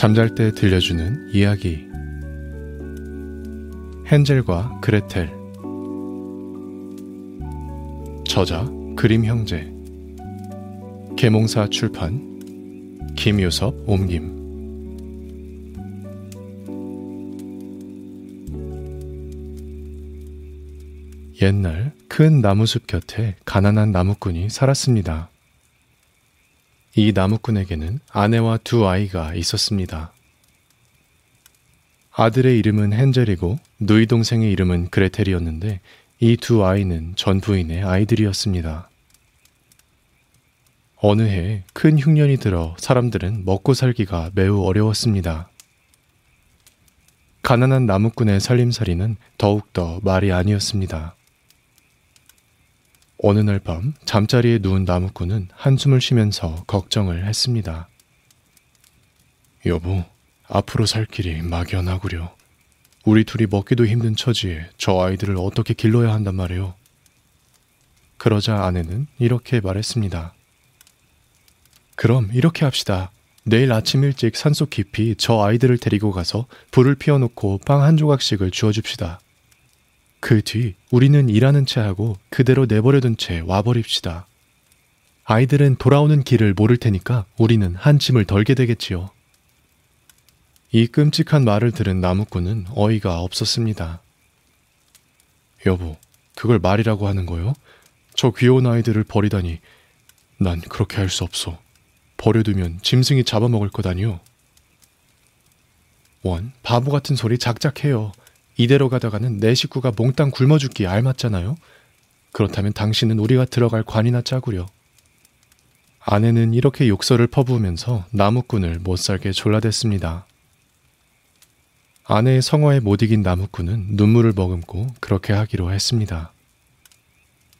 잠잘 때 들려주는 이야기. 헨젤과 그레텔. 저자 그림 형제. 계몽사 출판. 김유섭 옮김. 옛날 큰 나무숲 곁에 가난한 나무꾼이 살았습니다. 이 나무꾼에게는 아내와 두 아이가 있었습니다. 아들의 이름은 헨젤이고 누이 동생의 이름은 그레텔이었는데 이 두 아이는 전 부인의 아이들이었습니다. 어느 해 큰 흉년이 들어 사람들은 먹고 살기가 매우 어려웠습니다. 가난한 나무꾼의 살림살이는 더욱더 말이 아니었습니다. 어느 날 밤 잠자리에 누운 나무꾼은 한숨을 쉬면서 걱정을 했습니다. 여보, 앞으로 살 길이 막연하구려. 우리 둘이 먹기도 힘든 처지에 저 아이들을 어떻게 길러야 한단 말이오. 그러자 아내는 이렇게 말했습니다. 그럼 이렇게 합시다. 내일 아침 일찍 산속 깊이 저 아이들을 데리고 가서 불을 피워놓고 빵 한 조각씩을 주어줍시다. 그 뒤 우리는 일하는 채 하고 그대로 내버려둔 채 와버립시다. 아이들은 돌아오는 길을 모를 테니까 우리는 한침을 덜게 되겠지요. 이 끔찍한 말을 들은 나무꾼은 어이가 없었습니다. 여보, 그걸 말이라고 하는 거요? 저 귀여운 아이들을 버리다니 난 그렇게 할 수 없어. 버려두면 짐승이 잡아먹을 거다니요. 원, 바보 같은 소리 작작해요. 이대로 가다가는 내 식구가 몽땅 굶어 죽기 알맞잖아요. 그렇다면 당신은 우리가 들어갈 관이나 짜구려. 아내는 이렇게 욕설을 퍼부으면서 나무꾼을 못살게 졸라댔습니다. 아내의 성화에 못 이긴 나무꾼은 눈물을 머금고 그렇게 하기로 했습니다.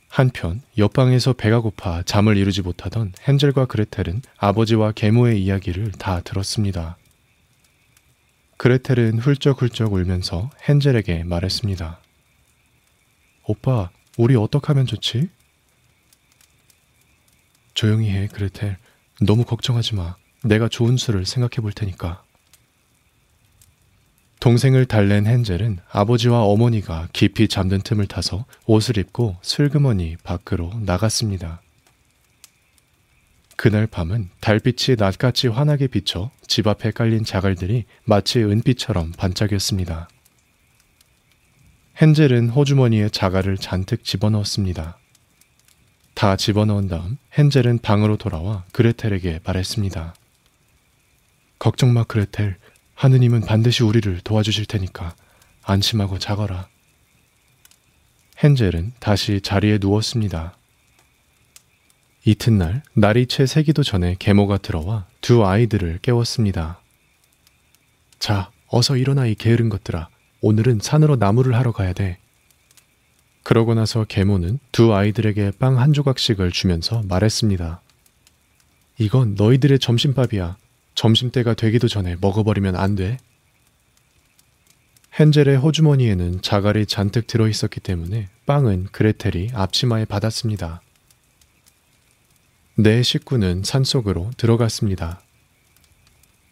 한편 옆방에서 배가 고파 잠을 이루지 못하던 헨젤과 그레텔은 아버지와 계모의 이야기를 다 들었습니다. 그레텔은 훌쩍훌쩍 울면서 헨젤에게 말했습니다. 오빠, 우리 어떡 하면 좋지? 조용히 해, 그레텔. 너무 걱정하지 마. 내가 좋은 수를 생각해 볼 테니까. 동생을 달랜 헨젤은 아버지와 어머니가 깊이 잠든 틈을 타서 옷을 입고 슬그머니 밖으로 나갔습니다. 그날 밤은 달빛이 낮같이 환하게 비쳐 집 앞에 깔린 자갈들이 마치 은빛처럼 반짝였습니다. 헨젤은 호주머니에 자갈을 잔뜩 집어넣었습니다. 다 집어넣은 다음 헨젤은 방으로 돌아와 그레텔에게 말했습니다. 걱정 마, 그레텔. 하느님은 반드시 우리를 도와주실 테니까 안심하고 자거라. 헨젤은 다시 자리에 누웠습니다. 이튿날 날이 채 새기도 전에 계모가 들어와 두 아이들을 깨웠습니다. 자, 어서 일어나 이 게으른 것들아. 오늘은 산으로 나무를 하러 가야 돼. 그러고 나서 계모는 두 아이들에게 빵 한 조각씩을 주면서 말했습니다. 이건 너희들의 점심밥이야. 점심때가 되기도 전에 먹어버리면 안 돼. 헨젤의 호주머니에는 자갈이 잔뜩 들어 있었기 때문에 빵은 그레텔이 앞치마에 받았습니다. 내 식구는 산속으로 들어갔습니다.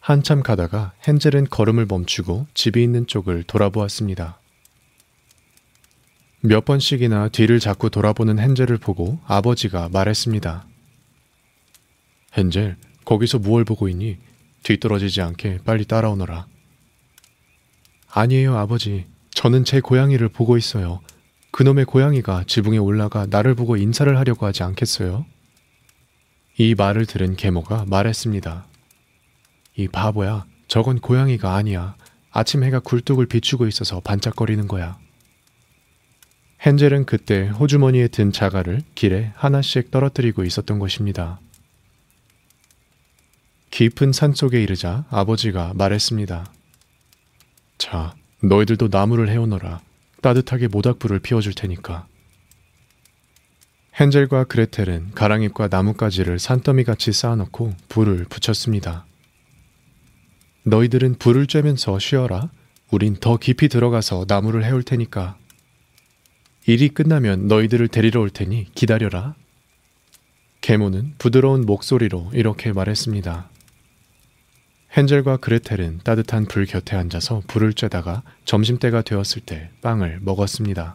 한참 가다가 헨젤은 걸음을 멈추고 집이 있는 쪽을 돌아보았습니다. 몇 번씩이나 뒤를 자꾸 돌아보는 헨젤을 보고 아버지가 말했습니다. 헨젤, 거기서 무얼 보고 있니? 뒤떨어지지 않게 빨리 따라오너라. 아니에요, 아버지. 저는 제 고양이를 보고 있어요. 그놈의 고양이가 지붕에 올라가 나를 보고 인사를 하려고 하지 않겠어요? 이 말을 들은 계모가 말했습니다. 이 바보야, 저건 고양이가 아니야. 아침 해가 굴뚝을 비추고 있어서 반짝거리는 거야. 헨젤은 그때 호주머니에 든 자갈을 길에 하나씩 떨어뜨리고 있었던 것입니다. 깊은 산 속에 이르자 아버지가 말했습니다. 자, 너희들도 나무를 해오너라. 따뜻하게 모닥불을 피워줄 테니까. 헨젤과 그레텔은 가랑잎과 나뭇가지를 산더미같이 쌓아놓고 불을 붙였습니다. 너희들은 불을 쬐면서 쉬어라. 우린 더 깊이 들어가서 나무를 해올 테니까. 일이 끝나면 너희들을 데리러 올 테니 기다려라. 계모는 부드러운 목소리로 이렇게 말했습니다. 헨젤과 그레텔은 따뜻한 불 곁에 앉아서 불을 쬐다가 점심때가 되었을 때 빵을 먹었습니다.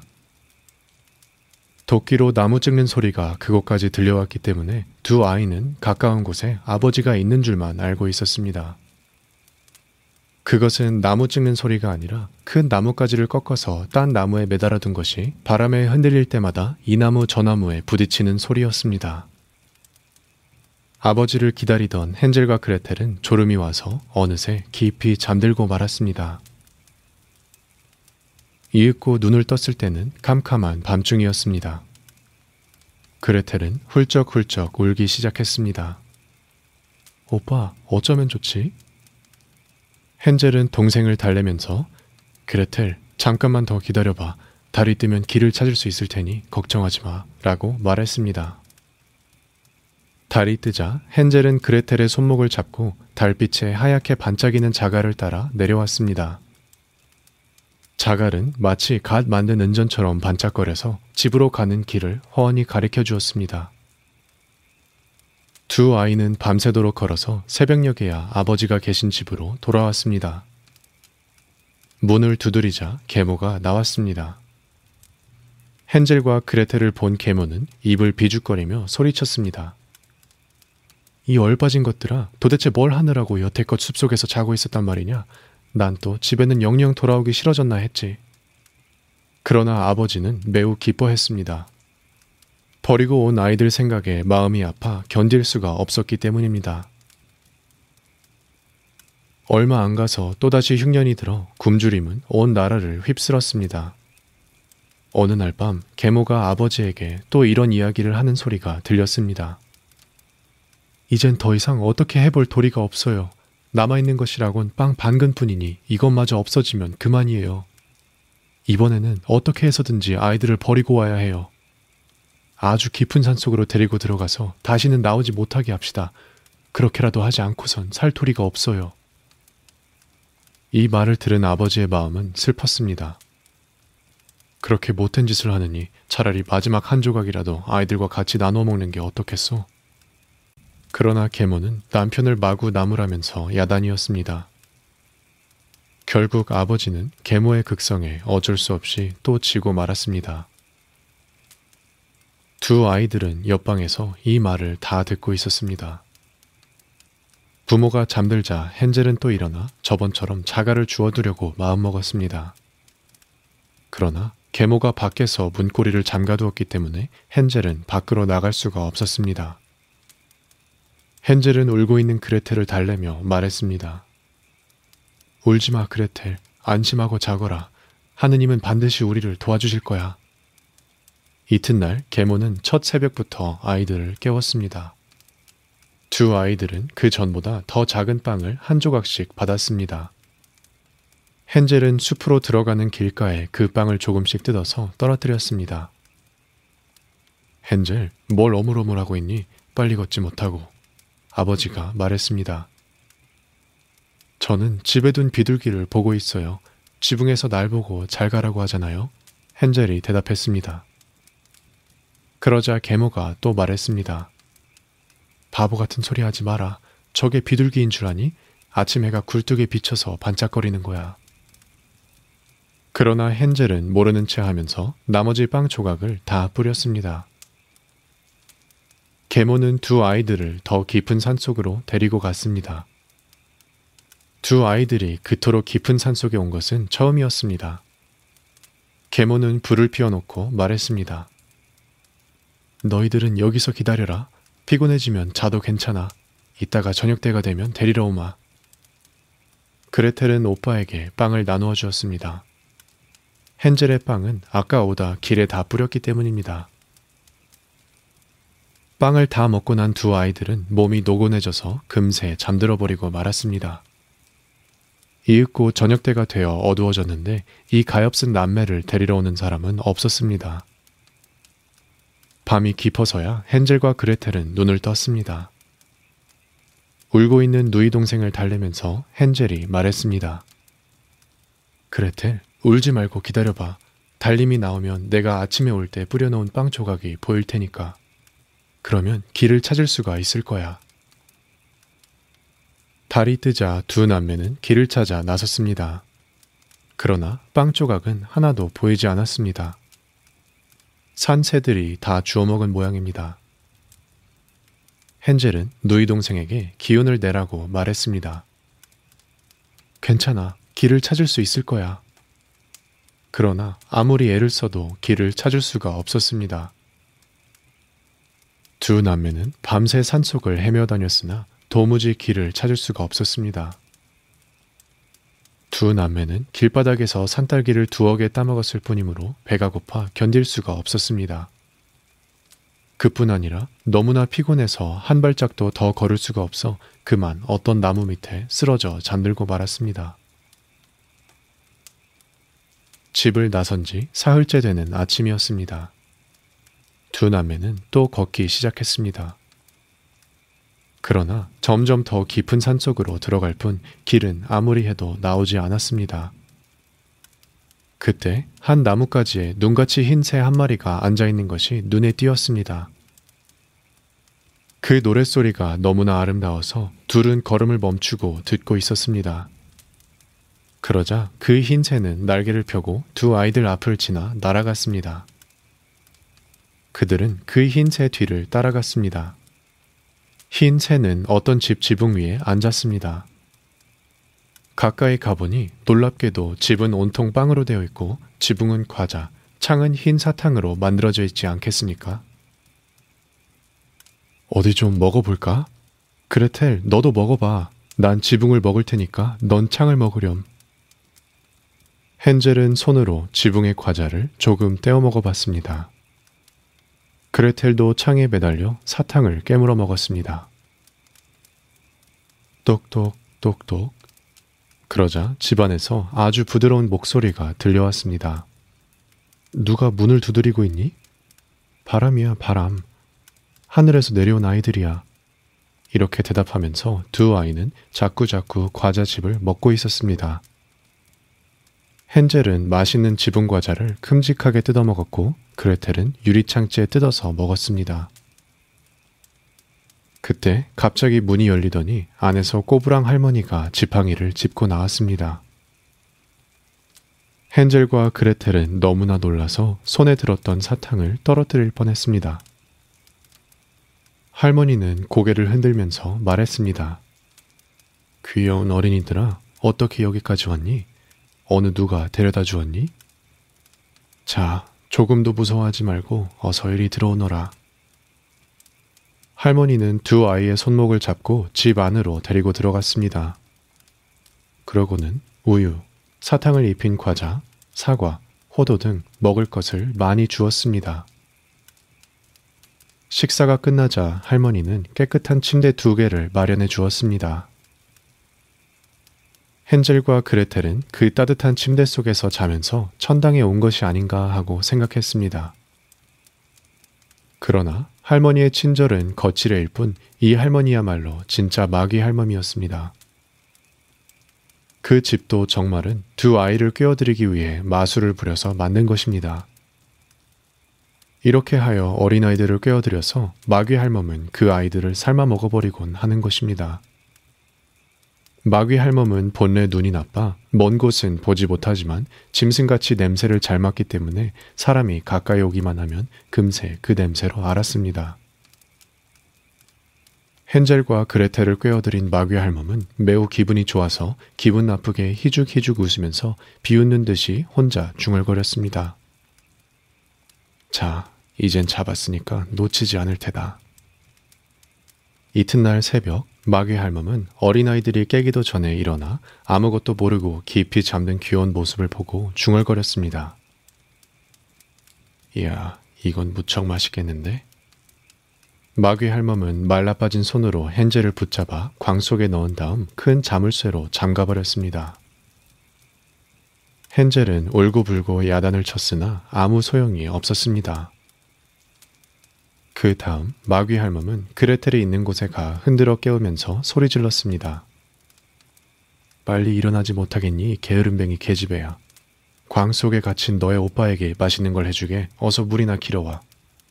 도끼로 나무 찍는 소리가 그곳까지 들려왔기 때문에 두 아이는 가까운 곳에 아버지가 있는 줄만 알고 있었습니다. 그것은 나무 찍는 소리가 아니라 큰 나뭇가지를 꺾어서 딴 나무에 매달아둔 것이 바람에 흔들릴 때마다 이 나무 저 나무에 부딪히는 소리였습니다. 아버지를 기다리던 헨젤과 그레텔은 졸음이 와서 어느새 깊이 잠들고 말았습니다. 이윽고 눈을 떴을 때는 캄캄한 밤중이었습니다. 그레텔은 훌쩍훌쩍 울기 시작했습니다. 오빠, 어쩌면 좋지? 헨젤은 동생을 달래면서 그레텔, 잠깐만 더 기다려봐. 달이 뜨면 길을 찾을 수 있을 테니 걱정하지 마. 라고 말했습니다. 달이 뜨자 헨젤은 그레텔의 손목을 잡고 달빛에 하얗게 반짝이는 자갈을 따라 내려왔습니다. 자갈은 마치 갓 만든 은전처럼 반짝거려서 집으로 가는 길을 훤히 가리켜 주었습니다. 두 아이는 밤새도록 걸어서 새벽녘에야 아버지가 계신 집으로 돌아왔습니다. 문을 두드리자 계모가 나왔습니다. 헨젤과 그레텔을 본 계모는 입을 비죽거리며 소리쳤습니다. 이 얼빠진 것들아 도대체 뭘 하느라고 여태껏 숲속에서 자고 있었단 말이냐? 난 또 집에는 영영 돌아오기 싫어졌나 했지. 그러나 아버지는 매우 기뻐했습니다. 버리고 온 아이들 생각에 마음이 아파 견딜 수가 없었기 때문입니다. 얼마 안 가서 또다시 흉년이 들어 굶주림은 온 나라를 휩쓸었습니다. 어느 날 밤 계모가 아버지에게 또 이런 이야기를 하는 소리가 들렸습니다. 이젠 더 이상 어떻게 해볼 도리가 없어요. 남아있는 것이라곤 빵 반근뿐이니 이것마저 없어지면 그만이에요. 이번에는 어떻게 해서든지 아이들을 버리고 와야 해요. 아주 깊은 산 속으로 데리고 들어가서 다시는 나오지 못하게 합시다. 그렇게라도 하지 않고선 살토리가 없어요. 이 말을 들은 아버지의 마음은 슬펐습니다. 그렇게 못된 짓을 하느니 차라리 마지막 한 조각이라도 아이들과 같이 나눠 먹는 게 어떻겠소? 그러나 계모는 남편을 마구 나무라면서 야단이었습니다. 결국 아버지는 계모의 극성에 어쩔 수 없이 또 지고 말았습니다. 두 아이들은 옆방에서 이 말을 다 듣고 있었습니다. 부모가 잠들자 헨젤은 또 일어나 저번처럼 자가를 주워두려고 마음먹었습니다. 그러나 계모가 밖에서 문고리를 잠가두었기 때문에 헨젤은 밖으로 나갈 수가 없었습니다. 헨젤은 울고 있는 그레텔을 달래며 말했습니다. 울지 마 그레텔, 안심하고 자거라. 하느님은 반드시 우리를 도와주실 거야. 이튿날 계모는 첫 새벽부터 아이들을 깨웠습니다. 두 아이들은 그 전보다 더 작은 빵을 한 조각씩 받았습니다. 헨젤은 숲으로 들어가는 길가에 그 빵을 조금씩 뜯어서 떨어뜨렸습니다. 헨젤, 뭘 어물어물하고 있니? 빨리 걷지 못하고. 아버지가 말했습니다. 저는 집에 둔 비둘기를 보고 있어요. 지붕에서 날 보고 잘 가라고 하잖아요. 헨젤이 대답했습니다. 그러자 계모가 또 말했습니다. 바보 같은 소리 하지 마라. 저게 비둘기인 줄 아니? 아침 해가 굴뚝에 비쳐서 반짝거리는 거야. 그러나 헨젤은 모르는 체 하면서 나머지 빵 조각을 다 뿌렸습니다. 계모는 두 아이들을 더 깊은 산 속으로 데리고 갔습니다. 두 아이들이 그토록 깊은 산 속에 온 것은 처음이었습니다. 계모는 불을 피워놓고 말했습니다. 너희들은 여기서 기다려라. 피곤해지면 자도 괜찮아. 이따가 저녁 때가 되면 데리러 오마. 그레텔은 오빠에게 빵을 나누어 주었습니다. 헨젤의 빵은 아까 오다 길에 다 뿌렸기 때문입니다. 빵을 다 먹고 난 두 아이들은 몸이 노곤해져서 금세 잠들어 버리고 말았습니다. 이윽고 저녁 때가 되어 어두워졌는데 이 가엾은 남매를 데리러 오는 사람은 없었습니다. 밤이 깊어서야 헨젤과 그레텔은 눈을 떴습니다. 울고 있는 누이 동생을 달래면서 헨젤이 말했습니다. 그레텔, 울지 말고 기다려봐. 달림이 나오면 내가 아침에 올 때 뿌려놓은 빵 조각이 보일 테니까. 그러면 길을 찾을 수가 있을 거야. 달이 뜨자 두 남매는 길을 찾아 나섰습니다. 그러나 빵 조각은 하나도 보이지 않았습니다. 산 새들이 다 주워 먹은 모양입니다. 헨젤은 누이 동생에게 기운을 내라고 말했습니다. 괜찮아. 길을 찾을 수 있을 거야. 그러나 아무리 애를 써도 길을 찾을 수가 없었습니다. 두 남매는 밤새 산속을 헤며 다녔으나 도무지 길을 찾을 수가 없었습니다. 두 남매는 길바닥에서 산딸기를 두어 개 따먹었을 뿐이므로 배가 고파 견딜 수가 없었습니다. 그뿐 아니라 너무나 피곤해서 한 발짝도 더 걸을 수가 없어 그만 어떤 나무 밑에 쓰러져 잠들고 말았습니다. 집을 나선 지 사흘째 되는 아침이었습니다. 두 남매는 또 걷기 시작했습니다. 그러나 점점 더 깊은 산 속으로 들어갈 뿐 길은 아무리 해도 나오지 않았습니다. 그때 한 나뭇가지에 눈같이 흰 새 한 마리가 앉아 있는 것이 눈에 띄었습니다. 그 노랫소리가 너무나 아름다워서 둘은 걸음을 멈추고 듣고 있었습니다. 그러자 그 흰 새는 날개를 펴고 두 아이들 앞을 지나 날아갔습니다. 그들은 그흰새 뒤를 따라갔습니다. 흰 새는 어떤 집 지붕 위에 앉았습니다. 가까이 가보니 놀랍게도 집은 온통 빵으로 되어 있고 지붕은 과자, 창은 흰 사탕으로 만들어져 있지 않겠습니까? 어디 좀 먹어볼까? 그레텔, 너도 먹어봐. 난 지붕을 먹을 테니까 넌 창을 먹으렴. 헨젤은 손으로 지붕의 과자를 조금 떼어 먹어봤습니다. 그레텔도 창에 매달려 사탕을 깨물어 먹었습니다. 똑똑, 똑똑. 그러자 집안에서 아주 부드러운 목소리가 들려왔습니다. 누가 문을 두드리고 있니? 바람이야, 바람. 하늘에서 내려온 아이들이야. 이렇게 대답하면서 두 아이는 자꾸자꾸 과자집을 먹고 있었습니다. 헨젤은 맛있는 지붕 과자를 큼직하게 뜯어 먹었고 그레텔은 유리창지에 뜯어서 먹었습니다. 그때 갑자기 문이 열리더니 안에서 꼬부랑 할머니가 지팡이를 짚고 나왔습니다. 헨젤과 그레텔은 너무나 놀라서 손에 들었던 사탕을 떨어뜨릴 뻔했습니다. 할머니는 고개를 흔들면서 말했습니다. 귀여운 어린이들아, 어떻게 여기까지 왔니? 어느 누가 데려다 주었니? 자, 조금도 무서워하지 말고 어서 이리 들어오너라. 할머니는 두 아이의 손목을 잡고 집 안으로 데리고 들어갔습니다. 그러고는 우유, 사탕을 입힌 과자, 사과, 호도 등 먹을 것을 많이 주었습니다. 식사가 끝나자 할머니는 깨끗한 침대 두 개를 마련해 주었습니다. 헨젤과 그레텔은 그 따뜻한 침대 속에서 자면서 천당에 온 것이 아닌가 하고 생각했습니다. 그러나 할머니의 친절은 거칠애일 뿐 이 할머니야말로 진짜 마귀 할머니였습니다. 그 집도 정말은 두 아이를 깨워드리기 위해 마술을 부려서 만든 것입니다. 이렇게 하여 어린아이들을 깨워드려서 마귀 할멈은 그 아이들을 삶아 먹어버리곤 하는 것입니다. 마귀 할멈은 본래 눈이 나빠 먼 곳은 보지 못하지만 짐승같이 냄새를 잘 맡기 때문에 사람이 가까이 오기만 하면 금세 그 냄새로 알았습니다. 헨젤과 그레텔을 꿰어들인 마귀 할멈은 매우 기분이 좋아서 기분 나쁘게 희죽희죽 웃으면서 비웃는 듯이 혼자 중얼거렸습니다. 자, 이젠 잡았으니까 놓치지 않을 테다. 이튿날 새벽 마귀 할멈은 어린아이들이 깨기도 전에 일어나 아무것도 모르고 깊이 잠든 귀여운 모습을 보고 중얼거렸습니다. 이야, 이건 무척 맛있겠는데? 마귀 할멈은 말라빠진 손으로 헨젤을 붙잡아 광 속에 넣은 다음 큰 자물쇠로 잠가버렸습니다. 헨젤은 울고불고 야단을 쳤으나 아무 소용이 없었습니다. 그 다음 마귀 할멈은 그레텔이 있는 곳에 가 흔들어 깨우면서 소리 질렀습니다. 빨리 일어나지 못하겠니? 게으름뱅이 개집애야. 광 속에 갇힌 너의 오빠에게 맛있는 걸 해주게 어서 물이나 길어와.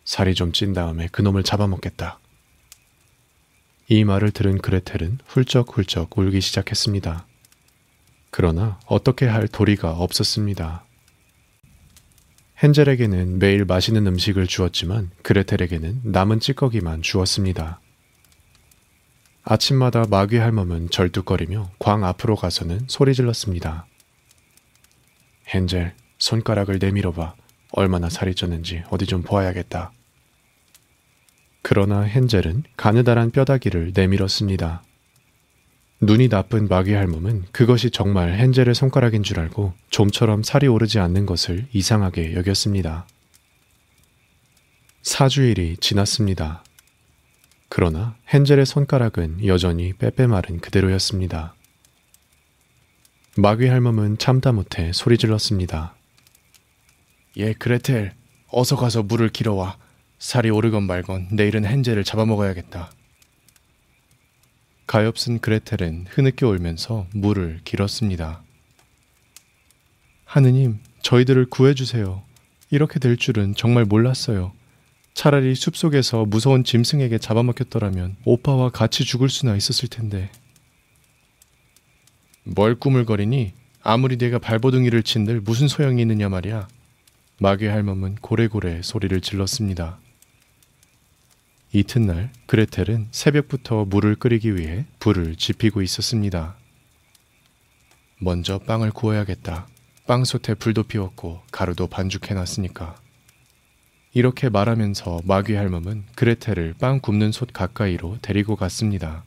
살이 좀 찐 다음에 그놈을 잡아먹겠다. 이 말을 들은 그레텔은 훌쩍훌쩍 울기 시작했습니다. 그러나 어떻게 할 도리가 없었습니다. 헨젤에게는 매일 맛있는 음식을 주었지만 그레텔에게는 남은 찌꺼기만 주었습니다. 아침마다 마귀 할멈은 절뚝거리며 광 앞으로 가서는 소리 질렀습니다. 헨젤, 손가락을 내밀어봐. 얼마나 살이 쪘는지 어디 좀 보아야겠다. 그러나 헨젤은 가느다란 뼈다귀를 내밀었습니다. 눈이 나쁜 마귀 할멈은 그것이 정말 헨젤의 손가락인 줄 알고 좀처럼 살이 오르지 않는 것을 이상하게 여겼습니다. 사주일이 지났습니다. 그러나 헨젤의 손가락은 여전히 빼빼 마른 그대로였습니다. 마귀 할멈은 참다 못해 소리 질렀습니다. 예, 그레텔, 어서 가서 물을 길어와. 살이 오르건 말건 내일은 헨젤을 잡아먹어야겠다. 가엾은 그레텔은 흐느껴 울면서 물을 길었습니다. 하느님, 저희들을 구해주세요. 이렇게 될 줄은 정말 몰랐어요. 차라리 숲속에서 무서운 짐승에게 잡아먹혔더라면 오빠와 같이 죽을 수나 있었을 텐데. 뭘 꾸물거리니? 아무리 내가 발버둥이를 친들 무슨 소용이 있느냐 말이야. 마귀 할멈은 고래고래 소리를 질렀습니다. 이튿날 그레텔은 새벽부터 물을 끓이기 위해 불을 지피고 있었습니다. 먼저 빵을 구워야겠다. 빵솥에 불도 피웠고 가루도 반죽해놨으니까. 이렇게 말하면서 마귀 할멈은 그레텔을 빵 굽는 솥 가까이로 데리고 갔습니다.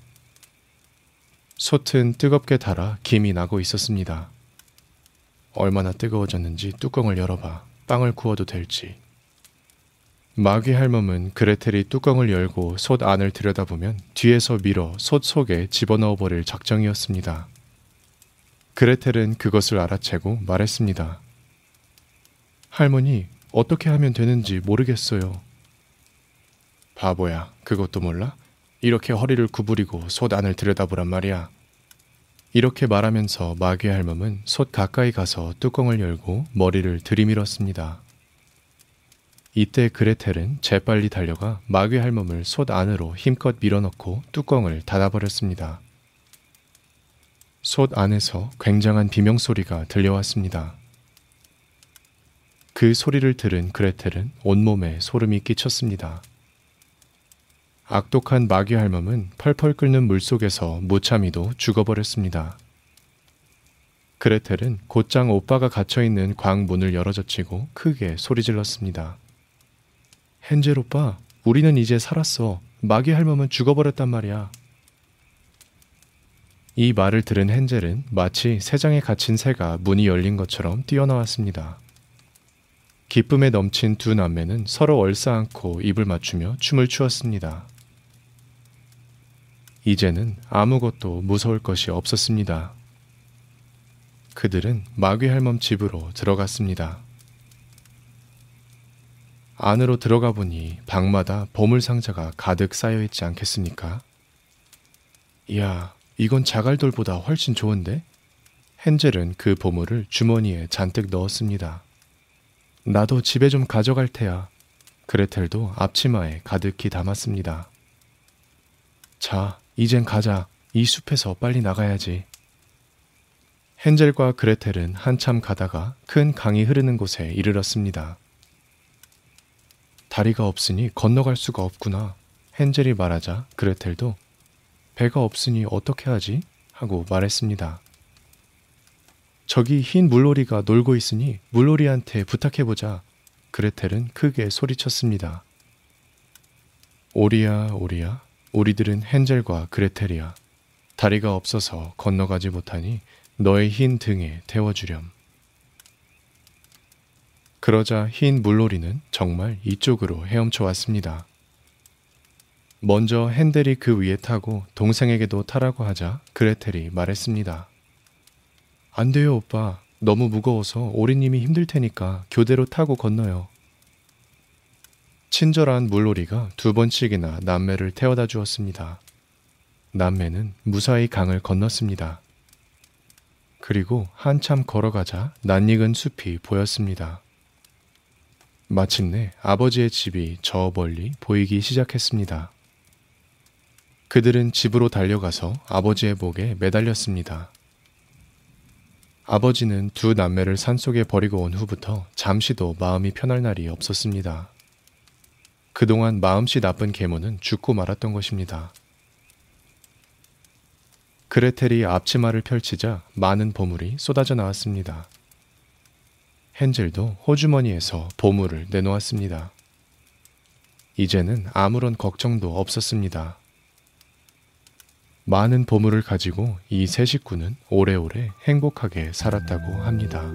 솥은 뜨겁게 달아 김이 나고 있었습니다. 얼마나 뜨거워졌는지 뚜껑을 열어봐 빵을 구워도 될지. 마귀 할멈은 그레텔이 뚜껑을 열고 솥 안을 들여다보면 뒤에서 밀어 솥 속에 집어넣어 버릴 작정이었습니다. 그레텔은 그것을 알아채고 말했습니다. 할머니, 어떻게 하면 되는지 모르겠어요. 바보야, 그것도 몰라? 이렇게 허리를 구부리고 솥 안을 들여다보란 말이야. 이렇게 말하면서 마귀 할멈은 솥 가까이 가서 뚜껑을 열고 머리를 들이밀었습니다. 이때 그레텔은 재빨리 달려가 마귀 할멈을 솥 안으로 힘껏 밀어넣고 뚜껑을 닫아버렸습니다. 솥 안에서 굉장한 비명소리가 들려왔습니다. 그 소리를 들은 그레텔은 온몸에 소름이 끼쳤습니다. 악독한 마귀 할멈은 펄펄 끓는 물속에서 무참히도 죽어버렸습니다. 그레텔은 곧장 오빠가 갇혀있는 광 문을 열어젖히고 크게 소리질렀습니다. 헨젤 오빠, 우리는 이제 살았어. 마귀 할멈은 죽어버렸단 말이야. 이 말을 들은 헨젤은 마치 새장에 갇힌 새가 문이 열린 것처럼 뛰어나왔습니다. 기쁨에 넘친 두 남매는 서로 얼싸안고 입을 맞추며 춤을 추었습니다. 이제는 아무것도 무서울 것이 없었습니다. 그들은 마귀 할멈 집으로 들어갔습니다. 안으로 들어가 보니 방마다 보물 상자가 가득 쌓여 있지 않겠습니까? 이야, 이건 자갈돌보다 훨씬 좋은데? 헨젤은 그 보물을 주머니에 잔뜩 넣었습니다. 나도 집에 좀 가져갈 테야. 그레텔도 앞치마에 가득히 담았습니다. 자, 이젠 가자. 이 숲에서 빨리 나가야지. 헨젤과 그레텔은 한참 가다가 큰 강이 흐르는 곳에 이르렀습니다. 다리가 없으니 건너갈 수가 없구나. 헨젤이 말하자 그레텔도 배가 없으니 어떻게 하지? 하고 말했습니다. 저기 흰 물놀이가 놀고 있으니 물놀이한테 부탁해보자. 그레텔은 크게 소리쳤습니다. 오리야, 오리야. 우리들은 헨젤과 그레텔이야. 다리가 없어서 건너가지 못하니 너의 흰 등에 태워주렴. 그러자 흰 물놀이는 정말 이쪽으로 헤엄쳐 왔습니다. 먼저 핸델이 그 위에 타고 동생에게도 타라고 하자 그레텔이 말했습니다. 안 돼요, 오빠. 너무 무거워서 오리님이 힘들 테니까 교대로 타고 건너요. 친절한 물놀이가 두 번씩이나 남매를 태워다 주었습니다. 남매는 무사히 강을 건넜습니다. 그리고 한참 걸어가자 낯익은 숲이 보였습니다. 마침내 아버지의 집이 저 멀리 보이기 시작했습니다. 그들은 집으로 달려가서 아버지의 목에 매달렸습니다. 아버지는 두 남매를 산속에 버리고 온 후부터 잠시도 마음이 편할 날이 없었습니다. 그동안 마음씨 나쁜 계모는 죽고 말았던 것입니다. 그레텔이 앞치마를 펼치자 많은 보물이 쏟아져 나왔습니다. 헨젤도 호주머니에서 보물을 내놓았습니다. 이제는 아무런 걱정도 없었습니다. 많은 보물을 가지고 이 세 식구는 오래오래 행복하게 살았다고 합니다.